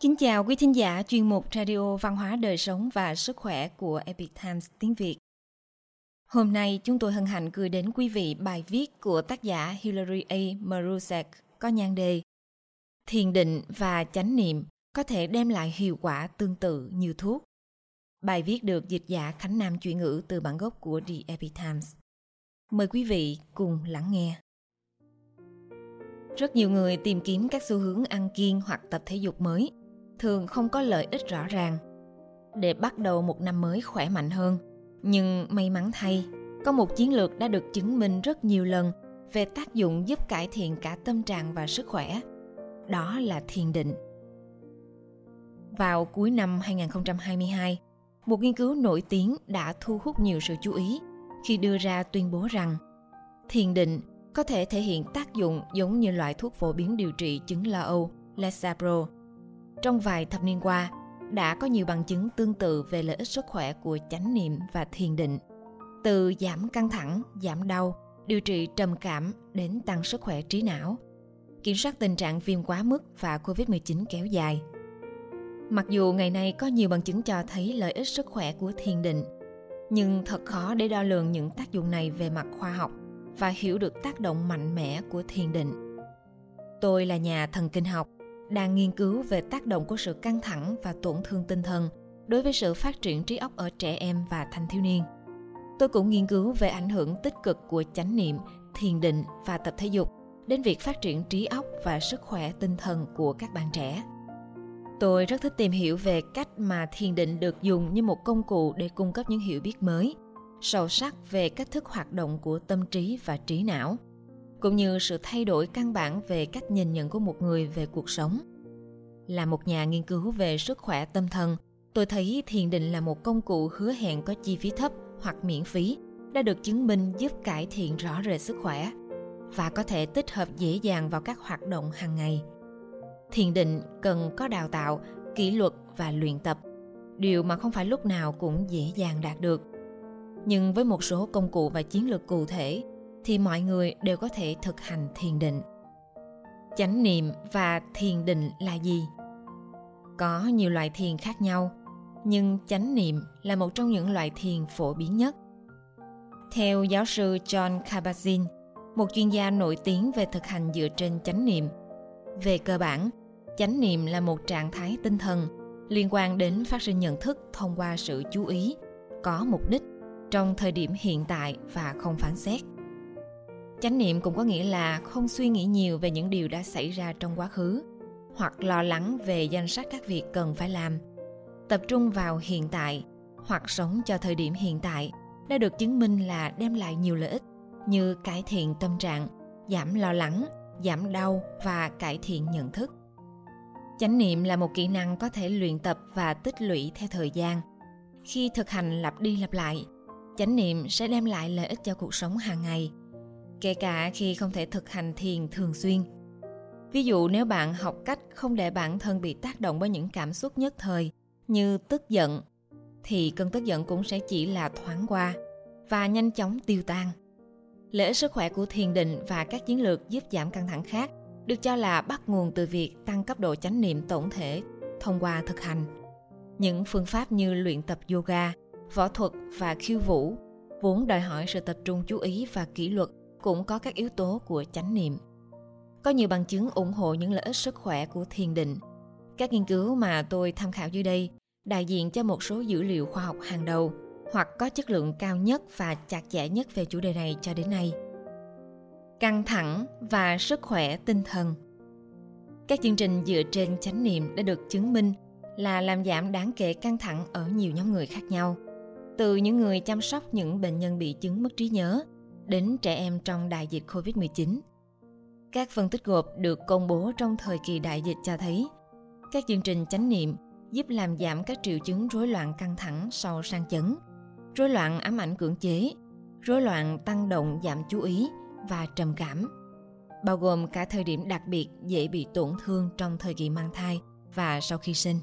Kính chào quý thính giả chuyên mục Radio Văn hóa Đời Sống và Sức Khỏe của Epic Times tiếng Việt. Hôm nay chúng tôi hân hạnh gửi đến quý vị bài viết của tác giả Hilary A. Marusek có nhan đề Thiền định và chánh niệm có thể đem lại hiệu quả tương tự như thuốc. Bài viết được dịch giả Khánh Nam chuyển ngữ từ bản gốc của The Epic Times. Mời quý vị cùng lắng nghe. Rất nhiều người tìm kiếm các xu hướng ăn kiêng hoặc tập thể dục mới, thường không có lợi ích rõ ràng. Để bắt đầu một năm mới khỏe mạnh hơn, nhưng may mắn thay, có một chiến lược đã được chứng minh rất nhiều lần về tác dụng giúp cải thiện cả tâm trạng và sức khỏe. Đó là thiền định. Vào cuối năm 2022, một nghiên cứu nổi tiếng đã thu hút nhiều sự chú ý khi đưa ra tuyên bố rằng thiền định có thể thể hiện tác dụng giống như loại thuốc phổ biến điều trị chứng lo âu Lexapro. Trong vài thập niên qua, đã có nhiều bằng chứng tương tự về lợi ích sức khỏe của chánh niệm và thiền định. Từ giảm căng thẳng, giảm đau, điều trị trầm cảm đến tăng sức khỏe trí não, kiểm soát tình trạng viêm quá mức và COVID-19 kéo dài. Mặc dù ngày nay có nhiều bằng chứng cho thấy lợi ích sức khỏe của thiền định, nhưng thật khó để đo lường những tác dụng này về mặt khoa học và hiểu được tác động mạnh mẽ của thiền định. Tôi là nhà thần kinh học, đang nghiên cứu về tác động của sự căng thẳng và tổn thương tinh thần đối với sự phát triển trí óc ở trẻ em và thanh thiếu niên. Tôi cũng nghiên cứu về ảnh hưởng tích cực của chánh niệm, thiền định và tập thể dục đến việc phát triển trí óc và sức khỏe tinh thần của các bạn trẻ. Tôi rất thích tìm hiểu về cách mà thiền định được dùng như một công cụ để cung cấp những hiểu biết mới, sâu sắc về cách thức hoạt động của tâm trí và trí não, cũng như sự thay đổi căn bản về cách nhìn nhận của một người về cuộc sống. Là một nhà nghiên cứu về sức khỏe tâm thần, tôi thấy thiền định là một công cụ hứa hẹn có chi phí thấp hoặc miễn phí đã được chứng minh giúp cải thiện rõ rệt sức khỏe và có thể tích hợp dễ dàng vào các hoạt động hàng ngày thiền định cần có đào tạo kỷ luật và luyện tập điều mà không phải lúc nào cũng dễ dàng đạt được nhưng với một số công cụ và chiến lược cụ thể thì mọi người đều có thể thực hành thiền định. Chánh niệm và thiền định là gì? Có nhiều loại thiền khác nhau, nhưng chánh niệm là một trong những loại thiền phổ biến nhất. Theo giáo sư john kabat-zinn, một chuyên gia nổi tiếng về thực hành dựa trên chánh niệm, về cơ bản, chánh niệm là một trạng thái tinh thần liên quan đến phát sinh nhận thức thông qua sự chú ý, có mục đích trong thời điểm hiện tại và không phán xét chánh niệm cũng có nghĩa là không suy nghĩ nhiều về những điều đã xảy ra trong quá khứ, hoặc lo lắng về danh sách các việc cần phải làm. Tập trung vào hiện tại, hoặc sống cho thời điểm hiện tại, đã được chứng minh là đem lại nhiều lợi ích, như cải thiện tâm trạng, giảm lo lắng, giảm đau và cải thiện nhận thức. Chánh niệm là một kỹ năng có thể luyện tập và tích lũy theo thời gian. Khi thực hành lặp đi lặp lại, chánh niệm sẽ đem lại lợi ích cho cuộc sống hàng ngày kể cả khi không thể thực hành thiền thường xuyên ví dụ nếu bạn học cách không để bản thân bị tác động bởi những cảm xúc nhất thời như tức giận thì cơn tức giận cũng sẽ chỉ là thoáng qua và nhanh chóng tiêu tan lợi ích sức khỏe của thiền định và các chiến lược giúp giảm căng thẳng khác được cho là bắt nguồn từ việc tăng cấp độ chánh niệm tổng thể thông qua thực hành. Những phương pháp như luyện tập yoga, võ thuật và khiêu vũ vốn đòi hỏi sự tập trung chú ý và kỷ luật cũng có các yếu tố của chánh niệm. Có nhiều bằng chứng ủng hộ những lợi ích sức khỏe của thiền định. Các nghiên cứu mà tôi tham khảo dưới đây đại diện cho một số dữ liệu khoa học hàng đầu hoặc có chất lượng cao nhất và chặt chẽ nhất về chủ đề này cho đến nay căng thẳng và sức khỏe tinh thần các chương trình dựa trên chánh niệm đã được chứng minh là làm giảm đáng kể căng thẳng ở nhiều nhóm người khác nhau, từ những người chăm sóc những bệnh nhân bị chứng mất trí nhớ đến trẻ em trong đại dịch Covid-19. Các phân tích gộp được công bố trong thời kỳ đại dịch cho thấy các chương trình chánh niệm giúp làm giảm các triệu chứng rối loạn căng thẳng sau sang chấn, rối loạn ám ảnh cưỡng chế, rối loạn tăng động giảm chú ý và trầm cảm, bao gồm cả thời điểm đặc biệt dễ bị tổn thương trong thời kỳ mang thai và sau khi sinh.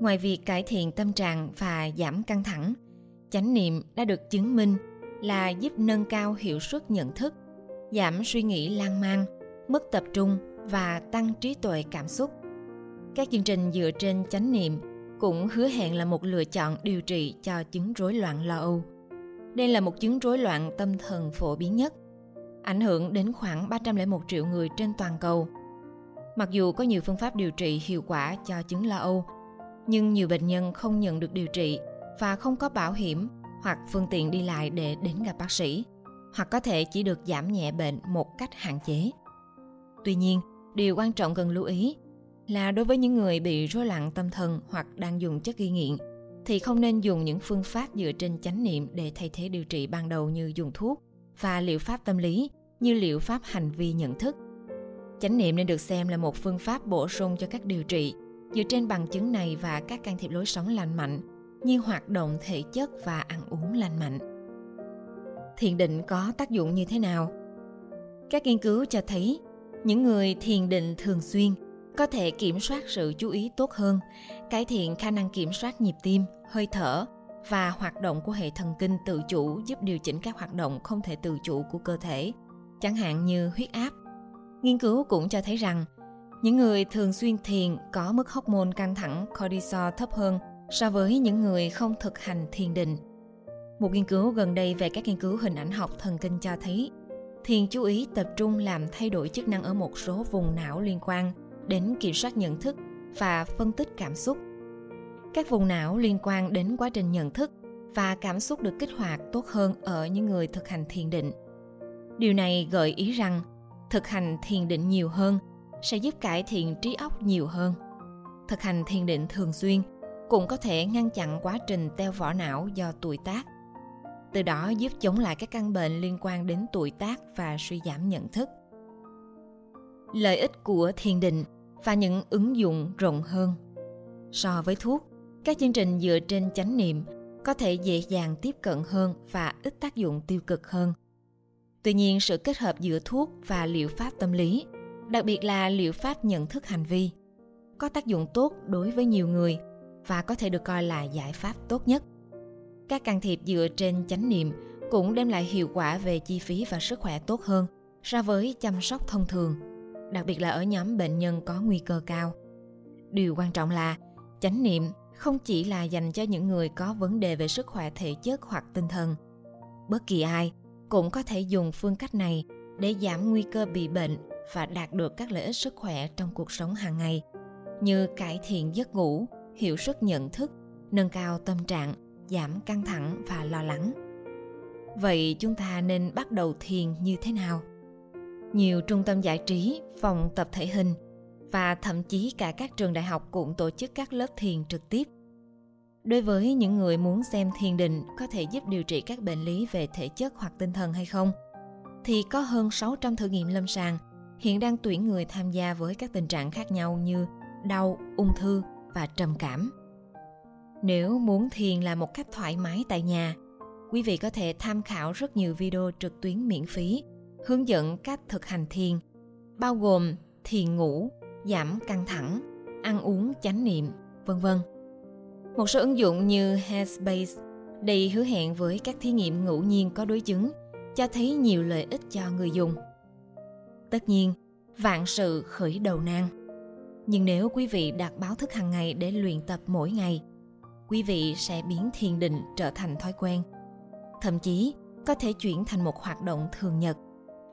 Ngoài việc cải thiện tâm trạng và giảm căng thẳng, chánh niệm đã được chứng minh là giúp nâng cao hiệu suất nhận thức, giảm suy nghĩ lan man, mất tập trung và tăng trí tuệ cảm xúc. Các chương trình dựa trên chánh niệm cũng hứa hẹn là một lựa chọn điều trị cho chứng rối loạn lo âu. Đây là một chứng rối loạn tâm thần phổ biến nhất, ảnh hưởng đến khoảng 301 triệu người trên toàn cầu. Mặc dù có nhiều phương pháp điều trị hiệu quả cho chứng lo âu, nhưng nhiều bệnh nhân không nhận được điều trị và không có bảo hiểm hoặc phương tiện đi lại để đến gặp bác sĩ, hoặc có thể chỉ được giảm nhẹ bệnh một cách hạn chế. Tuy nhiên, điều quan trọng cần lưu ý là đối với những người bị rối loạn tâm thần hoặc đang dùng chất gây nghiện thì không nên dùng những phương pháp dựa trên chánh niệm để thay thế điều trị ban đầu như dùng thuốc và liệu pháp tâm lý như liệu pháp hành vi nhận thức. Chánh niệm nên được xem là một phương pháp bổ sung cho các điều trị dựa trên bằng chứng này và các can thiệp lối sống lành mạnh như hoạt động thể chất và ăn uống lành mạnh. Thiền định có tác dụng như thế nào? Các nghiên cứu cho thấy những người thiền định thường xuyên có thể kiểm soát sự chú ý tốt hơn, cải thiện khả năng kiểm soát nhịp tim, hơi thở và hoạt động của hệ thần kinh tự chủ giúp điều chỉnh các hoạt động không thể tự chủ của cơ thể, chẳng hạn như huyết áp. Nghiên cứu cũng cho thấy rằng những người thường xuyên thiền có mức hormone căng thẳng cortisol thấp hơn so với những người không thực hành thiền định. Một nghiên cứu gần đây về các nghiên cứu hình ảnh học thần kinh cho thấy, thiền chú ý tập trung làm thay đổi chức năng ở một số vùng não liên quan đến kiểm soát nhận thức và phân tích cảm xúc. Các vùng não liên quan đến quá trình nhận thức và cảm xúc được kích hoạt tốt hơn ở những người thực hành thiền định. Điều này gợi ý rằng thực hành thiền định nhiều hơn sẽ giúp cải thiện trí óc nhiều hơn. Thực hành thiền định thường xuyên cũng có thể ngăn chặn quá trình teo vỏ não do tuổi tác. Từ đó giúp chống lại các căn bệnh liên quan đến tuổi tác và suy giảm nhận thức. Lợi ích của thiền định và những ứng dụng rộng hơn. So với thuốc, các chương trình dựa trên chánh niệm có thể dễ dàng tiếp cận hơn và ít tác dụng tiêu cực hơn. Tuy nhiên, sự kết hợp giữa thuốc và liệu pháp tâm lý, đặc biệt là liệu pháp nhận thức hành vi, có tác dụng tốt đối với nhiều người và có thể được coi là giải pháp tốt nhất. Các can thiệp dựa trên chánh niệm cũng đem lại hiệu quả về chi phí và sức khỏe tốt hơn so với chăm sóc thông thường đặc biệt là ở nhóm bệnh nhân có nguy cơ cao. Điều quan trọng là chánh niệm không chỉ là dành cho những người có vấn đề về sức khỏe thể chất hoặc tinh thần. Bất kỳ ai cũng có thể dùng phương cách này để giảm nguy cơ bị bệnh và đạt được các lợi ích sức khỏe trong cuộc sống hàng ngày như cải thiện giấc ngủ, hiệu suất nhận thức, nâng cao tâm trạng, giảm căng thẳng và lo lắng. Vậy chúng ta nên bắt đầu thiền như thế nào? nhiều trung tâm giải trí, phòng tập thể hình và thậm chí cả các trường đại học cũng tổ chức các lớp thiền trực tiếp. Đối với những người muốn xem thiền định có thể giúp điều trị các bệnh lý về thể chất hoặc tinh thần hay không, thì có hơn 600 thử nghiệm lâm sàng hiện đang tuyển người tham gia với các tình trạng khác nhau như đau, ung thư và trầm cảm. Nếu muốn thiền là một cách thoải mái tại nhà, quý vị có thể tham khảo rất nhiều video trực tuyến miễn phí hướng dẫn cách thực hành thiền, bao gồm thiền ngủ, giảm căng thẳng, ăn uống chánh niệm, vân vân. Một số ứng dụng như Headspace đầy hứa hẹn với các thí nghiệm ngẫu nhiên có đối chứng cho thấy nhiều lợi ích cho người dùng. Tất nhiên, vạn sự khởi đầu nan. Nhưng nếu quý vị đặt báo thức hàng ngày để luyện tập mỗi ngày, quý vị sẽ biến thiền định trở thành thói quen. Thậm chí có thể chuyển thành một hoạt động thường nhật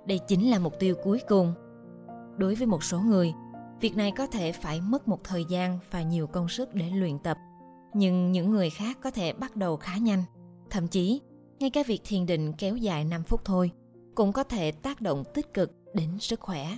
đây chính là mục tiêu cuối cùng đối với một số người việc này có thể phải mất một thời gian và nhiều công sức để luyện tập nhưng những người khác có thể bắt đầu khá nhanh thậm chí ngay cả việc thiền định kéo dài 5 phút thôi cũng có thể tác động tích cực đến sức khỏe.